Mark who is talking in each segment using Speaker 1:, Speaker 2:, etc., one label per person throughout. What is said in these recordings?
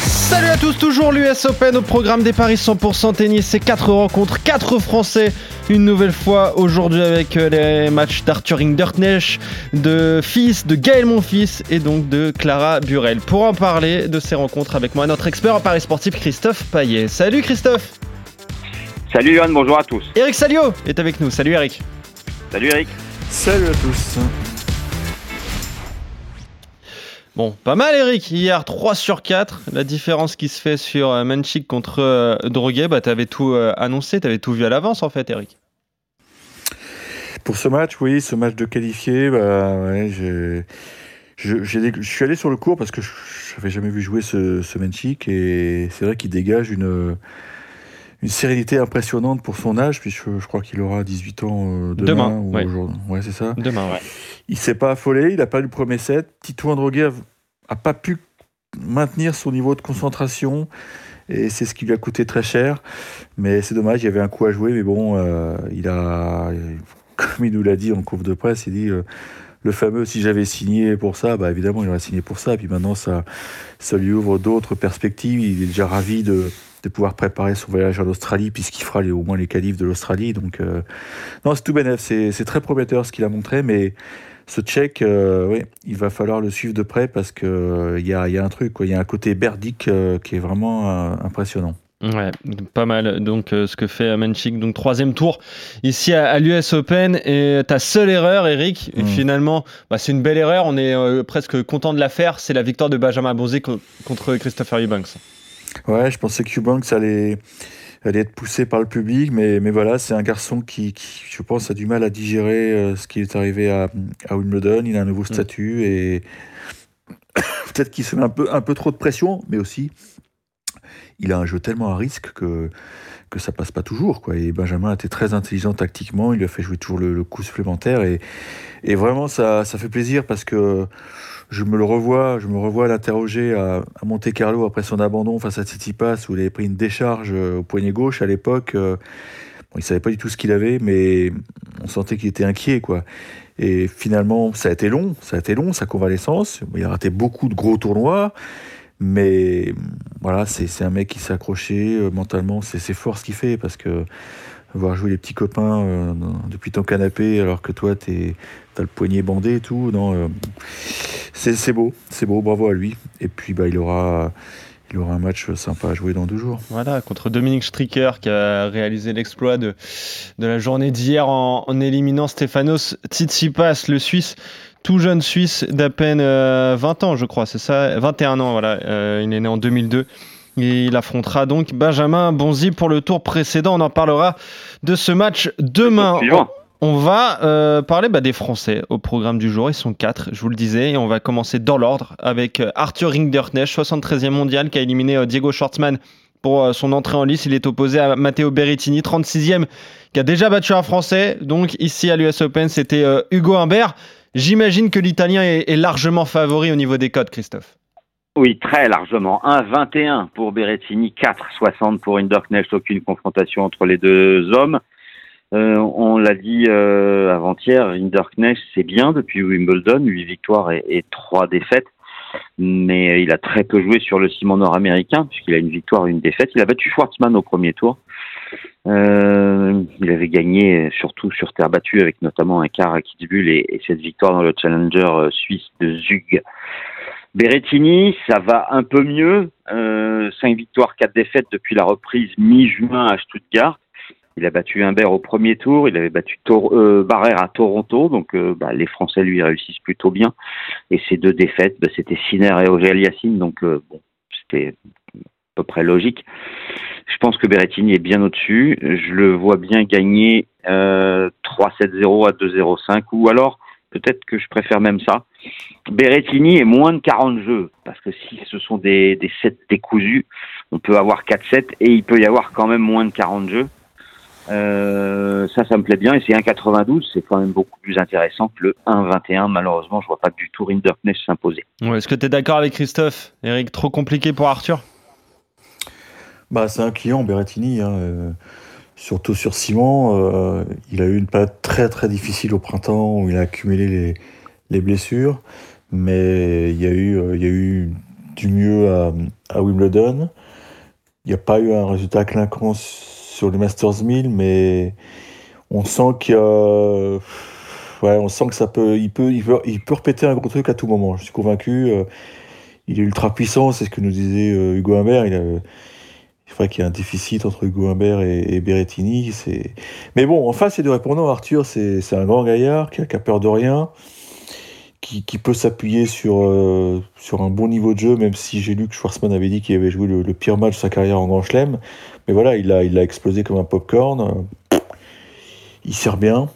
Speaker 1: Salut à tous, toujours l'US Open au programme des paris 100% tennis. C'est 4 rencontres, 4 Français. Une nouvelle fois aujourd'hui avec euh, les matchs d'Arthur Hinderknecht, de Fils, de Gaël Monfils et donc de Clara Burel. Pour en parler de ces rencontres avec moi, notre expert en paris sportif Christophe Paillet. Salut Christophe
Speaker 2: Salut Johan, bonjour à tous.
Speaker 1: Eric Salio est avec nous. Salut Eric.
Speaker 2: Salut Eric.
Speaker 3: Salut à tous.
Speaker 1: Bon, pas mal Eric. Hier 3 sur 4. La différence qui se fait sur euh, Manchik contre euh, Droguet, bah t'avais tout euh, annoncé, t'avais tout vu à l'avance en fait Eric.
Speaker 3: Pour ce match, oui, ce match de qualifié, bah ouais, j'ai... Je, j'ai- je suis allé sur le cours parce que je n'avais jamais vu jouer ce, ce Menchik et c'est vrai qu'il dégage une, une sérénité impressionnante pour son âge, puisque je, je crois qu'il aura 18 ans euh, demain.
Speaker 1: Demain,
Speaker 3: ou
Speaker 1: ouais.
Speaker 3: aujourd'hui. Ouais, c'est ça.
Speaker 1: Demain, ouais.
Speaker 3: Il s'est pas affolé, il a pas eu le premier set. Tito Androguet pas pu maintenir son niveau de concentration et c'est ce qui lui a coûté très cher. Mais c'est dommage, il y avait un coup à jouer, mais bon, euh, il a, comme il nous l'a dit en couvre de presse, il dit euh, le fameux si j'avais signé pour ça, bah évidemment il aurait signé pour ça. Puis maintenant ça, ça lui ouvre d'autres perspectives. Il est déjà ravi de, de pouvoir préparer son voyage en Australie puisqu'il fera les- au moins les qualifs de l'Australie. Donc euh, non, c'est tout bénef, c'est très prometteur ce qu'il a montré, mais ce Tchèque, euh, oui, il va falloir le suivre de près parce que euh, il y, a, y a un truc, il y a un côté berdique euh, qui est vraiment impressionnant.
Speaker 1: Ouais, pas mal. Donc, euh, ce que fait Manchik. Donc, troisième tour ici à, à l'US Open. Et ta seule erreur, Eric,
Speaker 3: Mm.
Speaker 1: finalement, bah, c'est une belle erreur. On est euh, presque content de la faire. C'est la victoire de Benjamin Bonzi co- contre Christopher Eubanks.
Speaker 3: Ouais, je pensais que Eubanks allait, allait être poussé par le public, mais, mais voilà, c'est un garçon qui, qui, je pense, a du mal à digérer euh, ce qui est arrivé à, à Wimbledon. Il a un nouveau statut et peut-être qu'il se met un peu, un peu trop de pression, mais aussi il a un jeu tellement à risque que, que ça passe pas toujours. Quoi. Et Benjamin était très intelligent tactiquement, il lui a fait jouer toujours le, coup supplémentaire et, et vraiment ça, ça fait plaisir parce que je me le revois, je me revois l'interroger à, à Monte Carlo après son abandon face à Tsitsipas où il avait pris une décharge euh, au poignet gauche à l'époque. euh, Bon, il savait pas du tout ce qu'il avait, mais on sentait qu'il était inquiet, quoi. Et finalement, ça a été long, ça a été long, sa convalescence. Il a raté beaucoup de gros tournois, mais voilà, c'est un mec qui s'est accroché euh, mentalement. C'est fort ce qu'il fait parce que voir jouer les petits copains euh, depuis ton canapé alors que toi t'es t'as le poignet bandé et tout, non, euh, c'est c'est beau, c'est beau, bravo à lui. Et puis bah il aura il aura un match sympa à jouer dans deux jours.
Speaker 1: Voilà, contre Dominique Stricker qui a réalisé l'exploit de, de la journée d'hier en, en éliminant Stefanos Tsitsipas, le Suisse, tout jeune Suisse d'à peine euh, 20 ans, je crois, c'est ça? 21 ans, voilà. Euh, il est né en 2002. Et il affrontera donc Benjamin Bonzi pour le tour précédent. On en parlera de ce match demain. On va euh, parler bah, des Français au programme du jour. Ils sont quatre, je vous le disais. Et on va commencer dans l'ordre avec euh, Arthur Rinderknecht, 73e mondial, qui a éliminé euh, Diego Schwartzmann pour euh, son entrée en lice. Il est opposé à Matteo Berrettini, 36e, qui a déjà battu un Français. Donc ici à l'US Open, c'était euh, Hugo Humbert. J'imagine que l'Italien est, largement favori au niveau des codes, Christophe.
Speaker 2: Oui, très largement. 1,21 pour Berrettini, 4,60 pour Hinderknecht. Aucune confrontation entre les deux hommes. Euh, on l'a dit euh, avant-hier, Hinderknecht, c'est bien depuis Wimbledon, 8 victoires et, et 3 défaites. Mais il a très peu joué sur le ciment nord-américain, puisqu'il a une victoire et une défaite. Il a battu Schwartzmann au premier tour. Euh, il avait gagné surtout sur terre battue, avec notamment un quart à Kitzbühel et, et cette victoire dans le Challenger euh, suisse de Zug. Berrettini, ça va un peu mieux. Euh, 5 victoires, 4 défaites depuis la reprise mi-juin à Stuttgart. Il a battu Humbert au premier tour, il avait battu Tor euh, Barrère à Toronto, donc euh, bah, les Français lui réussissent plutôt bien. Et ces deux défaites, bah, c'était Sinner et Yassin, donc euh, bon, c'était peu près logique. Je pense que Berrettini est bien au-dessus. Je le vois bien gagner euh, 3-7-0 à 2-0-5, ou alors peut-être que je préfère même ça. Berrettini est moins de 40 jeux, parce que si ce sont des, des sets décousus, on peut avoir 4-7 et il peut y avoir quand même moins de 40 jeux. Euh, ça, ça me plaît bien. Et c'est 1,92, c'est quand même beaucoup plus intéressant que le 1,21. Malheureusement, je vois pas du tout Rinderknecht s'imposer.
Speaker 1: Ouais, Est-ce que tu es d'accord avec Christophe? Eric, trop compliqué pour Arthur?
Speaker 3: Bah, c'est un client, Berrettini. hein, euh, surtout sur ciment. euh, il a eu une période très très difficile au printemps où il a accumulé les, les blessures. Mais il y, a eu, euh, il y a eu du mieux à, Wimbledon. Il n'y a pas eu un résultat clinquant sur les Masters 1000, mais on sent qu'il sent que ça peut il, peut. il peut. il peut répéter un gros truc à tout moment. Je suis convaincu. euh, il est ultra puissant, c'est ce que nous disait Hugo Humbert. Il faudrait qu'il y ait un déficit entre Hugo Humbert et, et Berrettini. C'est... Mais bon, en face, c'est du répondant. Arthur, c'est, c'est un grand gaillard qui a, a peur de rien, qui, qui peut s'appuyer sur, euh, sur un bon niveau de jeu, même si j'ai lu que Schwarzman avait dit qu'il avait joué le, pire match de sa carrière en Grand Chelem. Mais voilà, il a, il a explosé comme un popcorn. Il sert bien.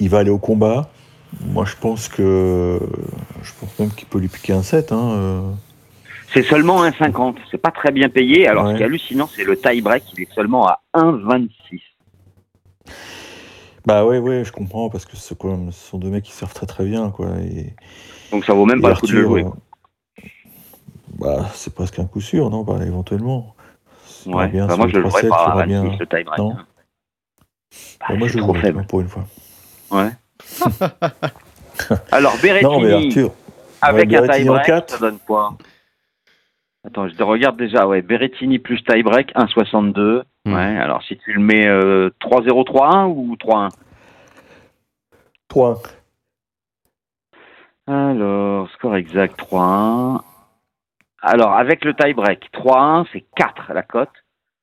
Speaker 3: Il va aller au combat. Moi, je pense que. Je pense même qu'il peut lui piquer un 7. Hein.
Speaker 2: C'est seulement 1,50. C'est pas très bien payé. Alors,
Speaker 3: Ouais.
Speaker 2: ce qui est hallucinant, c'est le tie-break. Il est seulement à 1,26.
Speaker 3: Bah ouais, ouais, je comprends, parce que ce sont deux mecs qui servent très très bien, quoi. Et,
Speaker 2: Donc, ça vaut même pas le coup de le jouer.
Speaker 3: euh, bah, c'est presque un coup sûr, non bah, Éventuellement.
Speaker 2: Ouais.
Speaker 3: bien sur
Speaker 2: moi, je le jouerais
Speaker 3: 3-7,
Speaker 2: pas à
Speaker 3: va bien.
Speaker 2: 26, le.
Speaker 3: Non.
Speaker 2: Bah,
Speaker 3: Bah, moi,
Speaker 2: c'est
Speaker 3: je
Speaker 2: trop faible.
Speaker 3: pour une fois.
Speaker 2: Ouais. Alors,
Speaker 3: Non,
Speaker 2: Berrettini,
Speaker 3: mais Arthur,
Speaker 2: avec
Speaker 3: ouais,
Speaker 2: un tie-break,
Speaker 3: quatre.
Speaker 2: ça donne quoi? Attends, je te regarde déjà. Ouais, Berrettini plus tie-break, 1,62.
Speaker 1: Hmm.
Speaker 2: Ouais, alors si tu le mets euh, 3-0, 3-1 ou 3-1
Speaker 3: 3
Speaker 2: Alors, score exact 3-1. Alors, avec le tie-break, 3-1, c'est 4 la cote.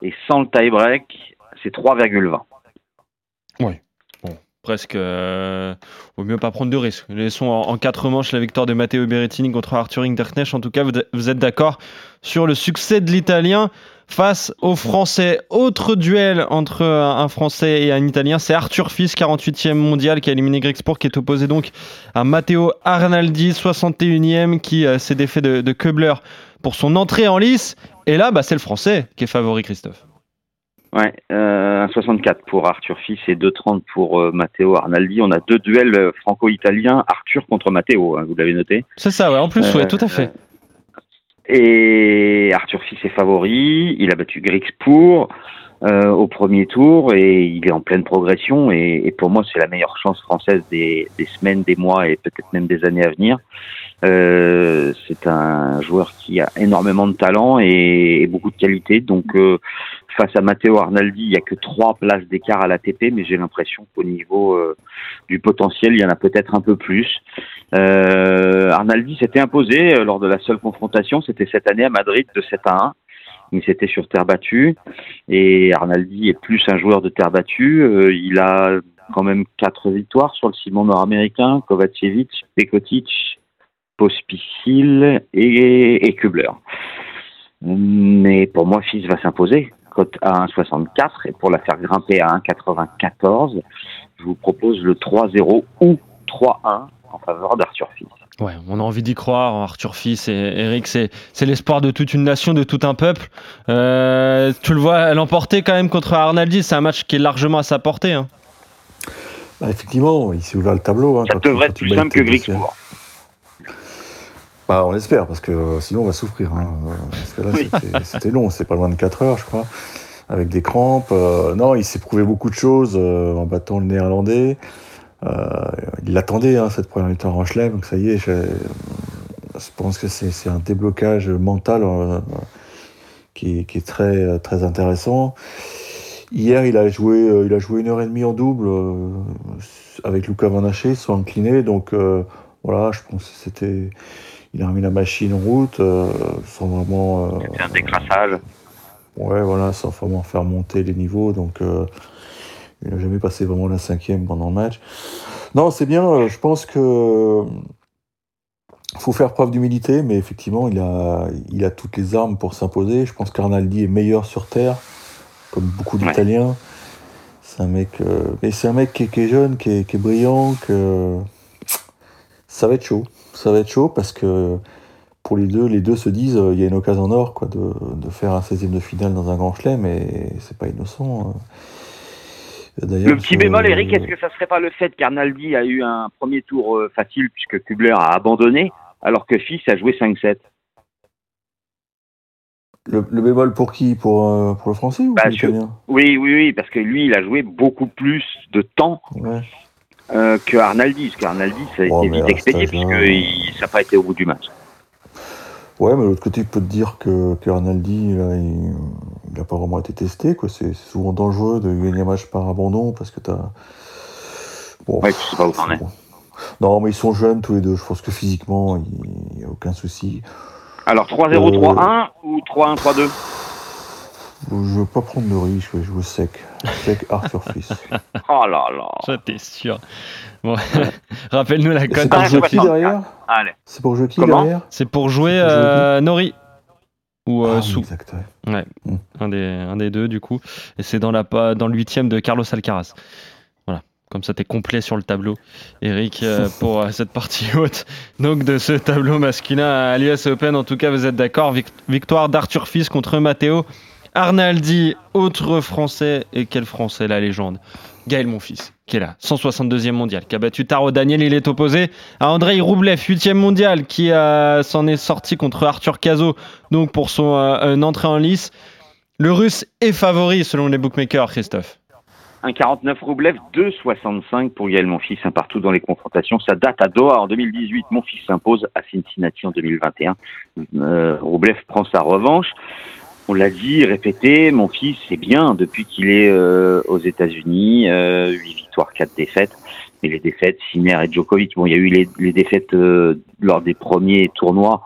Speaker 2: Et sans le tie-break, c'est 3,20.
Speaker 1: Presque. euh, vaut mieux pas prendre de risques. Laissons en, en quatre manches la victoire de Matteo Berrettini contre Arthur Hinderknecht. En tout cas, vous, êtes d'accord sur le succès de l'Italien face aux Français. Autre duel entre un Français et un Italien, c'est Arthur Fils, 48e mondial, qui a éliminé Greg Sport, qui est opposé donc à Matteo Arnaldi, 61e, qui euh, s'est défait de, de pour son entrée en lice. Et là, bah, c'est le Français qui est favori, Christophe.
Speaker 2: Ouais, euh, 1,64 pour Arthur Fils et 2,30 pour euh, Matteo Arnaldi. On a deux duels euh, franco-italiens, Arthur contre Matteo, hein, vous l'avez noté.
Speaker 1: C'est ça, ouais. En plus, ouais,
Speaker 2: Euh,
Speaker 1: tout à fait.
Speaker 2: Et Arthur Fils est favori. Il a battu Grixpour euh, au premier tour et il est en pleine progression. Et, et pour moi, c'est la meilleure chance française des, des semaines, des mois et peut-être même des années à venir. Euh, c'est un joueur qui a énormément de talent et, et beaucoup de qualité. Donc, euh, face à Matteo Arnaldi, il n'y a que trois places d'écart à l'ATP, mais j'ai l'impression qu'au niveau euh, du potentiel, il y en a peut-être un peu plus. Euh, Arnaldi s'était imposé euh, lors de la seule confrontation, c'était cette année à Madrid de 7 à 1. Mais c'était sur terre battue. Et Arnaldi est plus un joueur de terre battue. Euh, il a quand même quatre victoires sur le ciment nord-américain. Kovacevic, Pekotic, Pospisil et, et Kubler. Mais pour moi, Fils va s'imposer. Cote à 1,64 et pour la faire grimper à 1,94, je vous propose le 3-0 ou 3-1 en faveur d'Arthur Fils.
Speaker 1: Ouais, on a envie d'y croire. Arthur Fils et Eric, c'est, c'est l'espoir de toute une nation, de tout un peuple. Euh, tu le vois l'emporter quand même contre Arnaldi. C'est un match qui est largement à sa portée. hein.
Speaker 3: Bah, effectivement, il s'est ouvert le tableau. hein,
Speaker 2: Ça
Speaker 3: quand-
Speaker 2: devrait être plus simple que. Grixpour.
Speaker 3: Bah, on l'espère, parce que euh, sinon on va souffrir. hein. Parce que là,
Speaker 2: Oui.
Speaker 3: c'était- c'était long, c'est pas loin de 4 heures, je crois, avec des crampes. Euh, non, il s'est prouvé beaucoup de choses euh, en battant le néerlandais. Euh, il l'attendait, hein, cette première victoire en Chelem, donc ça y est, je, je pense que c'est un déblocage mental euh, qui, est- qui est très, très intéressant. Hier, il a joué, euh, il a joué une heure et demie en double euh, avec Luca Van Haché, sans incliné, donc euh, voilà, je pense que c'était. Il a remis la machine en route sans vraiment.
Speaker 2: un décrassage.
Speaker 3: Ouais, voilà, sans vraiment faire monter les niveaux. Donc, il n'a jamais passé vraiment la cinquième pendant le match. Non, c'est bien. euh, je pense que faut faire preuve d'humilité, mais effectivement, il a, il a toutes les armes pour s'imposer. Je pense qu'Arnaldi est meilleur sur terre, comme beaucoup
Speaker 2: Ouais.
Speaker 3: d'Italiens. C'est un mec, euh, mais c'est un mec qui est, qui est jeune, qui est, qui est brillant, que ça va être chaud. Ça va être chaud parce que pour les deux, les deux se disent euh, il y a une occasion en or quoi, de, de faire un 16e de finale dans un grand chelem, et c'est pas innocent.
Speaker 2: Le petit bémol, Eric, est-ce que ça serait pas le fait qu'Arnaldi a eu un premier tour euh, facile puisque Kubler a abandonné, alors que Fils a joué 5-7
Speaker 3: le, le, bémol pour qui? Pour, euh, pour le français ou
Speaker 2: bah,
Speaker 3: pour l'italien?
Speaker 2: Oui, oui, oui, parce que lui, il a joué beaucoup plus de temps
Speaker 3: ouais.
Speaker 2: euh, que Arnaldi. Parce qu'Arnaldi, ça a
Speaker 3: Oh,
Speaker 2: été vite expédié puisque il- ça n'a pas été au bout du match.
Speaker 3: Ouais, mais de l'autre côté, il peut te dire que, que Arnaldi, là, il n'a pas vraiment été testé. quoi. C'est c'est souvent dangereux de gagner un match par abandon parce que t'as. Bon,
Speaker 2: Ouais, tu sais pas où t'en es.
Speaker 3: bon. Non, mais ils sont jeunes tous les deux. Je pense que physiquement, il n'y a aucun souci.
Speaker 2: Alors 3-0,
Speaker 3: Euh,
Speaker 2: 3-1 ou 3-1, 3-2
Speaker 3: Je veux pas prendre de risque, je vais jouer sec. Sec Arthur Fils.
Speaker 2: Oh là là.
Speaker 1: J'étais sûr. Bon, rappelle-nous la
Speaker 3: Et C'est
Speaker 1: cote.
Speaker 3: pour
Speaker 2: Ah,
Speaker 3: jouer qui
Speaker 2: 64.
Speaker 3: derrière
Speaker 2: Allez.
Speaker 3: C'est pour jouer qui
Speaker 2: Comment
Speaker 3: derrière
Speaker 1: C'est pour jouer
Speaker 3: C'est pour jouer
Speaker 1: euh, Nori. Ou
Speaker 3: Ah.
Speaker 1: Un des, un des deux, du coup. Et c'est dans, la, dans le huitième de Carlos Alcaraz. Voilà. Comme ça, t'es complet sur le tableau, Eric, euh, pour euh, cette partie haute. Donc, de ce tableau masculin à l'US Open, en tout cas, vous êtes d'accord. Vic- victoire d'Arthur Fils contre Matteo Arnaldi, autre français. Et quel français, la légende? Gaël Monfils, qui est là, 162e mondial, qui a battu Taro Daniel. Il est opposé à Andrei Roublev, 8e mondial, qui euh, s'en est sorti contre Arthur Cazot, donc pour son euh, entrée en lice. Le russe est favori selon les bookmakers, Christophe.
Speaker 2: 1,49 Roublev, 2,65 pour Gaël Monfils, un partout dans les confrontations. Ça date à Doha en 2018. Monfils s'impose à Cincinnati en 2021. Euh, Roublev prend sa revanche. On l'a dit, répété, mon fils, c'est bien depuis qu'il est euh, aux États-Unis. Euh, 8 victoires, 4 défaites. Mais les défaites, Sinner et Djokovic, bon, il y a eu les, les défaites euh, lors des premiers tournois.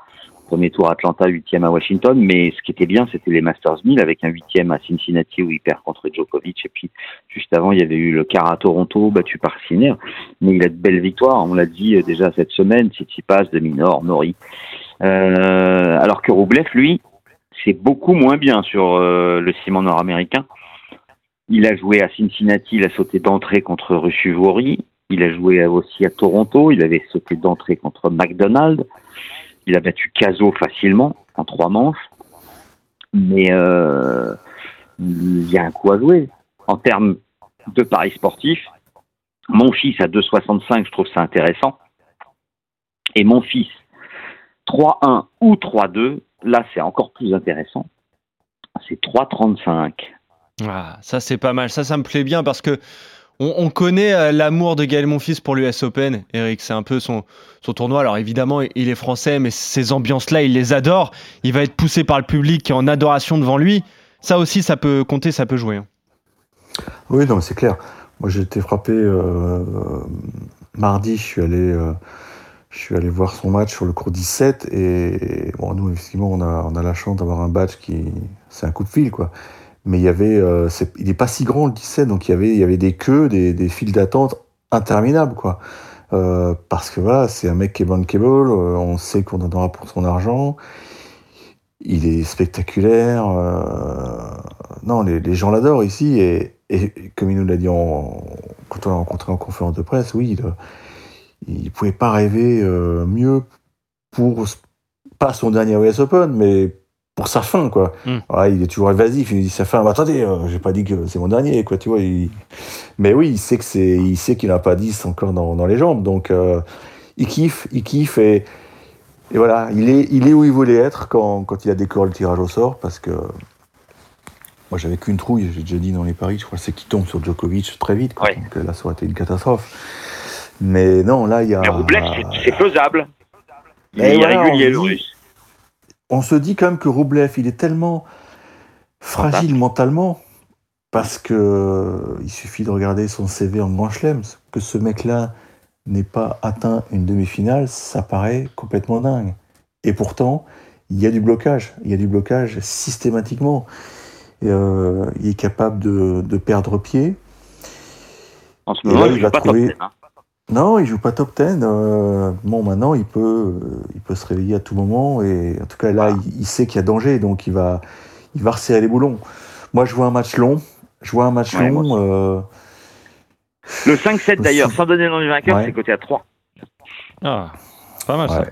Speaker 2: Premier tour Atlanta, huitième à Washington, mais ce qui était bien, c'était les Masters 1000 avec un huitième à Cincinnati où il perd contre Djokovic. Et puis, juste avant, il y avait eu le quart à Toronto, battu par Sinner. Mais il a de belles victoires, on l'a dit euh, déjà cette semaine, Tsitsipas, Minor, Nori. Euh, alors que Roublev, lui, c'est beaucoup moins bien sur euh, le ciment nord-américain. Il a joué à Cincinnati, il a sauté d'entrée contre Ruchuvori. Il a joué aussi à Toronto, il avait sauté d'entrée contre McDonald. Il a battu Caso facilement en trois manches. Mais euh, il y a un coup à jouer. En termes de paris sportifs, mon fils à 2,65, je trouve ça intéressant. Et mon fils, 3-1 ou 3-2, là c'est encore plus intéressant. C'est 3,35.
Speaker 1: Ah, ça c'est pas mal, ça ça me plaît bien parce que on, on connaît euh, l'amour de Gaël Monfils pour l'US Open, Eric, c'est un peu son, son tournoi. Alors évidemment, il est français, mais ces ambiances-là, il les adore. Il va être poussé par le public qui est en adoration devant lui. Ça aussi, ça peut compter, ça peut jouer. hein.
Speaker 3: Oui, non, mais c'est clair. Moi, j'ai été frappé euh, mardi. Je suis allé, euh, je suis allé voir son match sur le cours 17 et bon, nous, effectivement, on a, la chance d'avoir un badge qui, c'est un coup de fil, quoi. Mais il avait, euh, n'est pas si grand le 17, donc il y avait, des queues, des, des files d'attente interminables, quoi. Euh, parce que voilà, c'est un mec qui est bankable, euh, on sait qu'on en aura pour son argent. Il est spectaculaire. non, les, gens l'adorent ici. Et, comme il nous l'a dit quand on l'a rencontré en conférence de presse, oui, il ne pouvait pas rêver euh, mieux pour, pas son dernier US Open, mais pour sa fin, quoi.
Speaker 1: Mm.
Speaker 3: Ouais, il est toujours évasif, il dit sa fin, bah, attendez, euh, j'ai pas dit que c'est mon dernier, quoi, tu vois. il- Mais oui, il sait que c'est, il sait qu'il n'a pas 10 encore dans, dans les jambes, donc euh, il kiffe, il kiffe et, et voilà, il est, il est où il voulait être quand, quand il a décoré le tirage au sort, parce que moi j'avais qu'une trouille, j'ai déjà dit dans les paris, je crois, c'est qu'il tombe sur Djokovic très vite, quoi. Donc euh, là ça aurait été une catastrophe. Mais non, là il y a.
Speaker 2: Mais Roublev, c'est- faisable. Il est
Speaker 3: voilà,
Speaker 2: irrégulier,
Speaker 3: on
Speaker 2: le russe.
Speaker 3: on se dit quand même que Roublev, il est tellement fragile mentalement parce que euh, il suffit de regarder son CV en Grand Chelem, que ce mec-là n'ait pas atteint une demi-finale, ça paraît complètement dingue. Et pourtant, il y a du blocage, il y a du blocage systématiquement. Et, euh, il est capable de, de perdre pied.
Speaker 2: En ce moment,
Speaker 3: là,
Speaker 2: il
Speaker 3: va trouver-
Speaker 2: top 10, hein.
Speaker 3: Non, il joue pas top 10. euh, bon, maintenant, il peut, euh, il peut se réveiller à tout moment. Et en tout cas, là, il, il sait qu'il y a danger, donc il va, il va resserrer les boulons. Moi, je vois un match long. Je vois un match
Speaker 2: Ouais, moi
Speaker 3: long. euh,
Speaker 2: Le 5-7 d'ailleurs, sans donner le nom du vainqueur,
Speaker 3: Ouais.
Speaker 2: c'est coté à 3.
Speaker 1: Ah, c'est pas mal ça.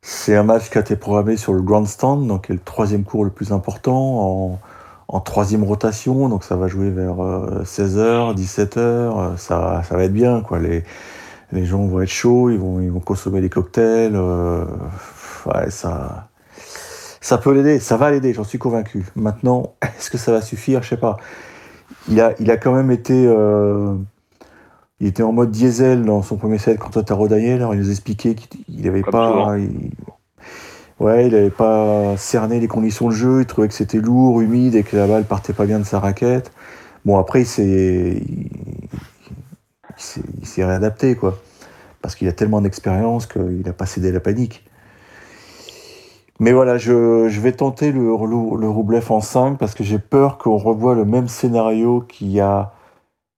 Speaker 3: C'est un match qui a été programmé sur le Grandstand, donc qui est le troisième cours le plus important en, en troisième rotation, donc ça va jouer vers 16h, 17h, ça, ça va être bien, quoi. Les, les gens vont être chauds, ils vont, ils vont consommer des cocktails, euh, ouais, ça, ça peut l'aider, ça va l'aider, j'en suis convaincu. Maintenant, est-ce que ça va suffire? Je sais pas. Il a, il a quand même été, euh, il était en mode diesel dans son premier set contre Taro Daniel. Alors il nous expliquait qu'il n'avait pas, ouais, il n'avait pas cerné les conditions de jeu. Il trouvait que c'était lourd, humide et que la balle partait pas bien de sa raquette. Bon après, il s'est, il s'est réadapté quoi, parce qu'il a tellement d'expérience qu'il n'a pas cédé à la panique. Mais voilà, je, vais tenter le, le, en 5 parce que j'ai peur qu'on revoie le même scénario qu'il y a,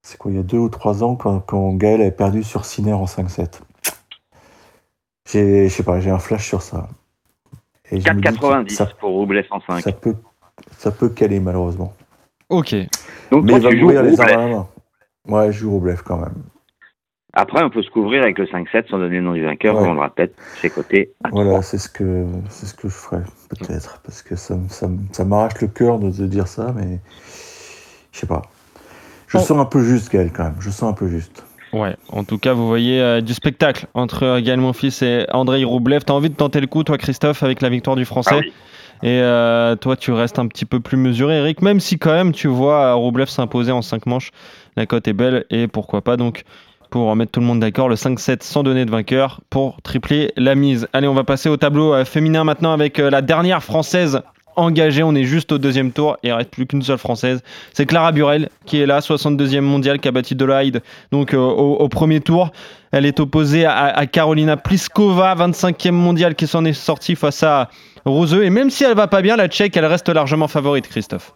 Speaker 3: c'est quoi, il y a deux ou trois ans quand, quand Gaël avait perdu sur Sinner en 5-7. J'ai, je sais pas, j'ai un flash sur ça.
Speaker 2: 4,90 pour Roublev en 5.
Speaker 3: Ça peut, ça peut caler malheureusement.
Speaker 1: Ok.
Speaker 2: Donc
Speaker 3: Mais il va jouer les armes Ouais, je joue Roublev quand même.
Speaker 2: Après, on peut se couvrir avec le 5-7 sans donner le nom du vainqueur, on le répète, c'est côté
Speaker 3: Voilà, c'est ce que c'est ce que je ferais, peut-être, parce que ça, ça, ça m'arrache le cœur de, dire ça, mais je sais pas. Je sens un peu juste, Gaël, quand même. Je sens un peu juste.
Speaker 1: Ouais, en tout cas, vous voyez euh, du spectacle entre euh, Gaël Monfils et Andrei Roublev. T'as envie de tenter le coup, toi, Christophe, avec la victoire du Français
Speaker 2: ah
Speaker 1: Et euh, toi, tu restes un petit peu plus mesuré, Eric, même si quand même tu vois Roublev s'imposer en 5 manches. La cote est belle et pourquoi pas. Donc, pour mettre tout le monde d'accord. Le 5-7 sans donner de vainqueur pour tripler la mise. Allez, on va passer au tableau euh, féminin maintenant avec euh, la dernière française engagée. On est juste au deuxième tour il ne reste plus qu'une seule française. C'est Clara Burel qui est là, 62e mondiale, qui a battu Dolide donc euh, au, premier tour. Elle est opposée à, Carolina Pliskova, 25e mondiale, qui s'en est sortie face à Roseux. Et même si elle va pas bien, la Tchèque, elle reste largement favorite, Christophe.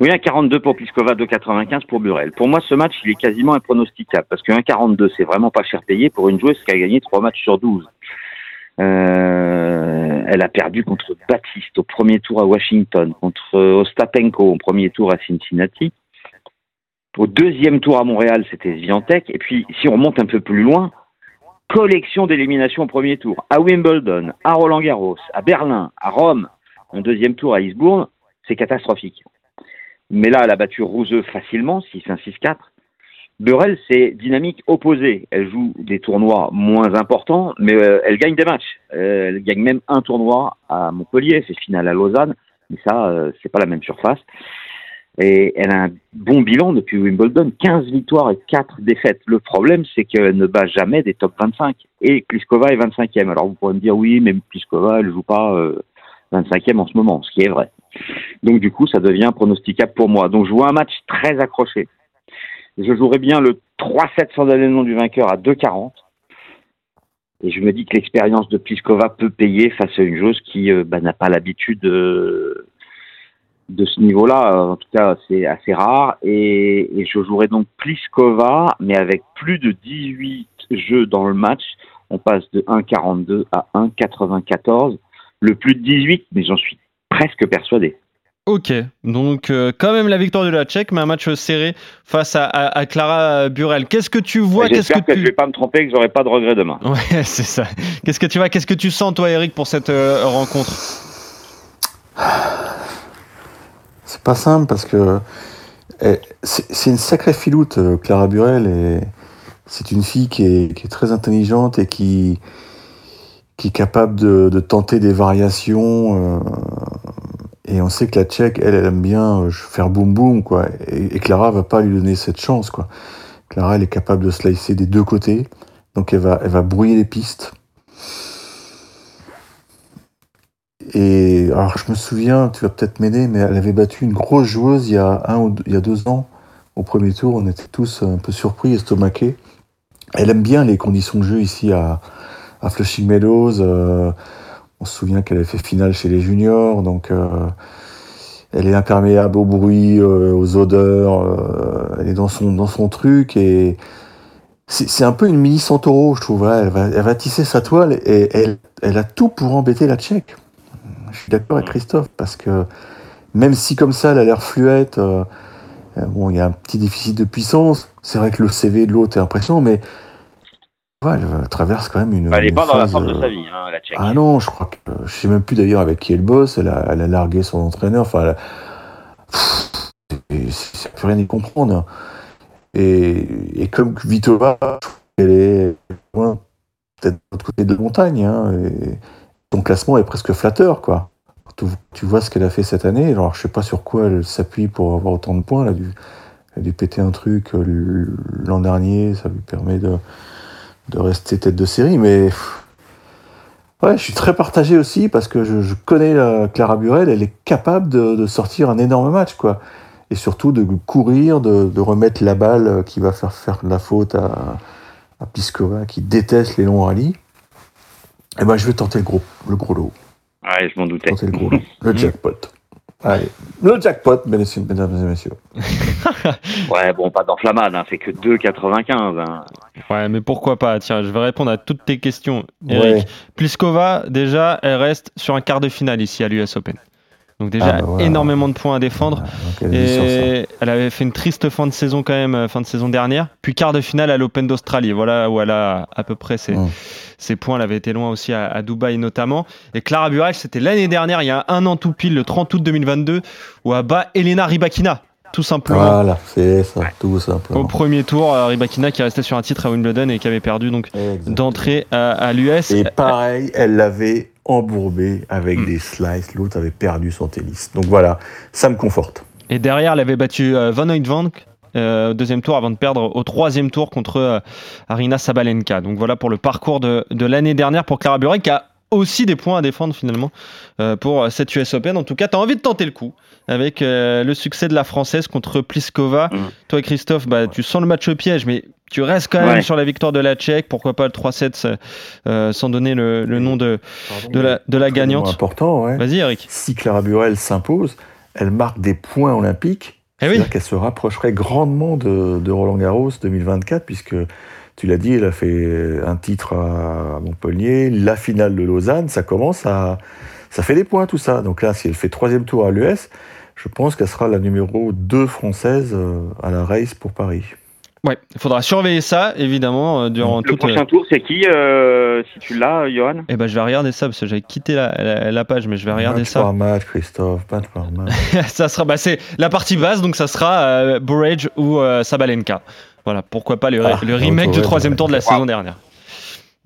Speaker 2: Oui, 1,42 pour Pliskova, 2,95 pour Burel. Pour moi, ce match, il est quasiment impronosticable parce que 1,42, c'est vraiment pas cher payé pour une joueuse qui a gagné 3 matchs sur 12. Euh, elle a perdu contre Baptiste au premier tour à Washington, contre Ostapenko au premier tour à Cincinnati. Au deuxième tour à Montréal, c'était Zviantek. Et puis, si on remonte un peu plus loin, collection d'éliminations au premier tour. À Wimbledon, à Roland Garros, à Berlin, à Rome, en deuxième tour à Eastbourne, c'est catastrophique. Mais là, elle a battu Rouseux facilement, 6-1, 6-4. Burel, c'est dynamique opposée. Elle joue des tournois moins importants, mais euh, elle gagne des matchs. Euh, elle gagne même un tournoi à Montpellier, c'est finale à Lausanne, mais ça, euh, c'est pas la même surface. Et elle a un bon bilan depuis Wimbledon, 15 victoires et 4 défaites. Le problème, c'est qu'elle ne bat jamais des top 25. Et Pliskova est 25e. Alors vous pourrez me dire, oui, mais Pliskova, elle joue pas 25e en ce moment, ce qui est vrai. Donc du coup, ça devient pronosticable pour moi. Donc je vois un match très accroché. Je jouerai bien le 3-7 sans donner le nom du vainqueur à 2-40. Et je me dis que l'expérience de Pliskova peut payer face à une joueuse qui euh, bah, n'a pas l'habitude de, de ce niveau-là. En tout cas, c'est assez rare. Et, et, je jouerai donc Pliskova, mais avec plus de 18 jeux dans le match. On passe de 1,42 à 1,94. Le plus de 18, mais j'en suis presque persuadé.
Speaker 1: Ok, donc euh, quand même la victoire de la Tchèque, mais un match serré face à, Clara Burel. Qu'est-ce que tu vois
Speaker 2: J'espère
Speaker 1: que,
Speaker 2: que, je vais pas me tromper, que j'aurai pas de regret demain.
Speaker 1: Ouais, c'est ça. Qu'est-ce que tu vois Qu'est-ce que tu sens toi, Eric, pour cette euh, rencontre?
Speaker 3: C'est pas simple parce que eh, c'est une sacrée filoute, euh, Clara Burel, et c'est une fille qui est, qui est, très intelligente et qui qui est capable de, de tenter des variations et on sait que la Tchèque, elle, elle aime bien euh, faire boum boum, quoi. Et, Clara va pas lui donner cette chance, quoi. Clara, elle est capable de slicer des deux côtés. Donc elle va, elle va brouiller les pistes. Et alors je me souviens, tu vas peut-être m'aider, mais elle avait battu une grosse joueuse il y a un ou deux, il y a deux ans. Au premier tour, on était tous un peu surpris, estomaqués. Elle aime bien les conditions de jeu ici à, à Flushing Meadows. Euh, on se souvient qu'elle avait fait finale chez les juniors, donc euh, elle est imperméable au bruit, euh, aux odeurs, euh, elle est dans son, truc et c'est un peu une mini Santoro, je trouve. Elle, va, elle tisser sa toile et elle, a tout pour embêter la Tchèque. Je suis d'accord avec Christophe parce que même si comme ça elle a l'air fluette, il y a un petit déficit de puissance. C'est vrai que le CV de l'autre est impressionnant, mais elle traverse quand même une.
Speaker 2: Elle n'est pas dans la forme
Speaker 3: de
Speaker 2: sa vie, hein, la Tchèque.
Speaker 3: Ah non, je crois que. Je sais même plus d'ailleurs avec qui elle bosse. Elle a, elle a largué son entraîneur. Enfin, c'est plus rien y comprendre. Et, et comme Vitova, elle est peut-être de l'autre côté de la montagne. Hein, et son classement est presque flatteur, quoi. Tu, tu vois ce qu'elle a fait cette année. Alors, je sais pas sur quoi elle s'appuie pour avoir autant de points. Elle a dû, elle a dû péter un truc euh, l'an dernier. Ça lui permet de, de rester tête de série. Mais pff, ouais, je suis très partagé aussi parce que je, je connais la Clara Burel. Elle est capable de, de sortir un énorme match, quoi. Et surtout de courir, de, de remettre la balle qui va faire faire la faute à, à Pliskova qui déteste les longs rallyes. Et ben je vais tenter le gros, le gros lot.
Speaker 2: Ouais, je m'en doutais.
Speaker 3: Tenter le gros lot. Le jackpot. Allez, le jackpot, mesdames et messieurs.
Speaker 2: Ouais, bon, pas d'enflammade, hein, c'est que 2,95. Hein.
Speaker 1: Ouais, mais pourquoi pas Tiens, je vais répondre à toutes tes questions, Eric.
Speaker 3: Ouais.
Speaker 1: Pliskova, déjà, elle reste sur un quart de finale ici à l'US Open. Donc déjà,
Speaker 3: Ah bah
Speaker 1: énormément de points à défendre.
Speaker 3: Donc ça.
Speaker 1: Et elle avait fait une triste fin de saison quand même, euh, fin de saison dernière. Puis quart de finale à l'Open d'Australie. Voilà où elle a à peu près ses, ses points. Elle avait été loin aussi à, à Dubaï notamment. Et Clara Burel, c'était l'année dernière, il y a un an tout pile, le 30 août 2022, où elle bat Elena Rybakina, tout simplement.
Speaker 3: Voilà, c'est ça, tout
Speaker 1: Au
Speaker 3: simplement.
Speaker 1: premier tour, euh, Rybakina qui restait sur un titre à Wimbledon et qui avait perdu donc d'entrée à, à l'US.
Speaker 3: Et pareil, elle l'avait embourbé avec
Speaker 1: Hmm.
Speaker 3: des slices, l'autre avait perdu son tennis. Donc voilà, ça me conforte.
Speaker 1: Et derrière, elle avait battu euh, Van Oudvank euh, au deuxième tour avant de perdre au troisième tour contre euh, Arina Sabalenka. Donc voilà pour le parcours de, de l'année dernière pour Clara Burel qui a aussi des points à défendre finalement euh, pour cette US Open. En tout cas, tu as envie de tenter le coup avec euh, le succès de la Française contre Pliskova.
Speaker 2: Mm.
Speaker 1: Toi, Christophe, bah, tu sens le match au piège, mais tu restes quand même
Speaker 2: Ouais.
Speaker 1: sur la victoire de la Tchèque. Pourquoi pas le 3-7 euh, sans donner le, le nom de, de, la, de la gagnante?
Speaker 3: important, ouais.
Speaker 1: Vas-y, Eric.
Speaker 3: Si Clara Burel s'impose, elle marque des points olympiques.
Speaker 1: Eh oui.
Speaker 3: C'est-à-dire qu'elle se rapprocherait grandement de, de Roland Garros 2024, puisque tu l'as dit, elle a fait un titre à Montpellier, la finale de Lausanne, ça commence à. Ça fait des points tout ça. Donc là, si elle fait troisième tour à l'US, je pense qu'elle sera la numéro 2 française euh, à la race pour Paris.
Speaker 1: Ouais, il faudra surveiller ça, évidemment, euh, durant
Speaker 2: Le
Speaker 1: toute.
Speaker 2: prochain tour, c'est qui, euh, si tu l'as, Johan?
Speaker 1: Eh ben, je vais regarder ça parce que j'avais quitté la, la- la page, mais je vais regarder
Speaker 3: match
Speaker 1: ça.
Speaker 3: par match, Christophe, match par match.
Speaker 1: ça sera, bah, c'est la partie basse, donc ça sera euh, ou euh, Sabalenka. Voilà, pourquoi pas le,
Speaker 3: Ah,
Speaker 1: le remake du troisième tour de la
Speaker 2: Wow.
Speaker 1: saison dernière.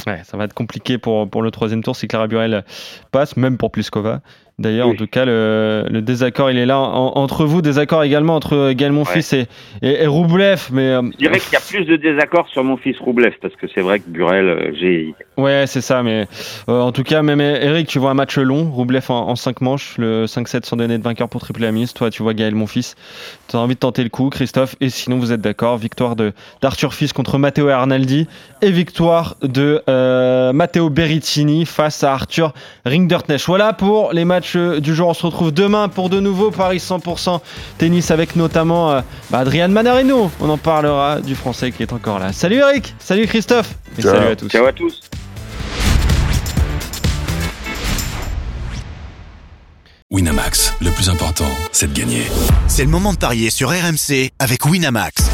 Speaker 1: Ouais, ça va être compliqué pour, pour le troisième tour si Clara Burel passe, même pour Pliskova. D'ailleurs,
Speaker 2: Oui.
Speaker 1: en tout cas, le, le désaccord, il est là en- entre vous, désaccord également entre Gaël Monfils et, et, et Roublev, mais euh,
Speaker 2: Je dirais qu'il y a plus de désaccords sur mon fils Roublev, parce que c'est vrai que Burel, euh, j'ai.
Speaker 1: Ouais, c'est ça, mais euh, en tout cas, même Eric, tu vois un match long, Roublev en, 5 manches, le 5-7 sans donner de vainqueur pour triple Amis. Toi, tu vois Gaël, mon fils, tu as envie de tenter le coup, Christophe, et sinon, vous êtes d'accord, victoire d'Arthur Fils contre Matteo Arnaldi, et victoire de euh, Matteo Berrettini face à Arthur Ringderknecht. Voilà pour les matchs euh, du jour. On se retrouve demain pour de nouveau Paris 100% tennis avec notamment euh, bah, Adrian Manarino. On en parlera du français qui est encore là. Salut Eric, salut Christophe, et
Speaker 3: Ciao.
Speaker 1: salut à tous.
Speaker 2: Ciao à tous.
Speaker 4: Winamax, le plus important, c'est de gagner.
Speaker 5: C'est le moment de parier sur RMC avec Winamax.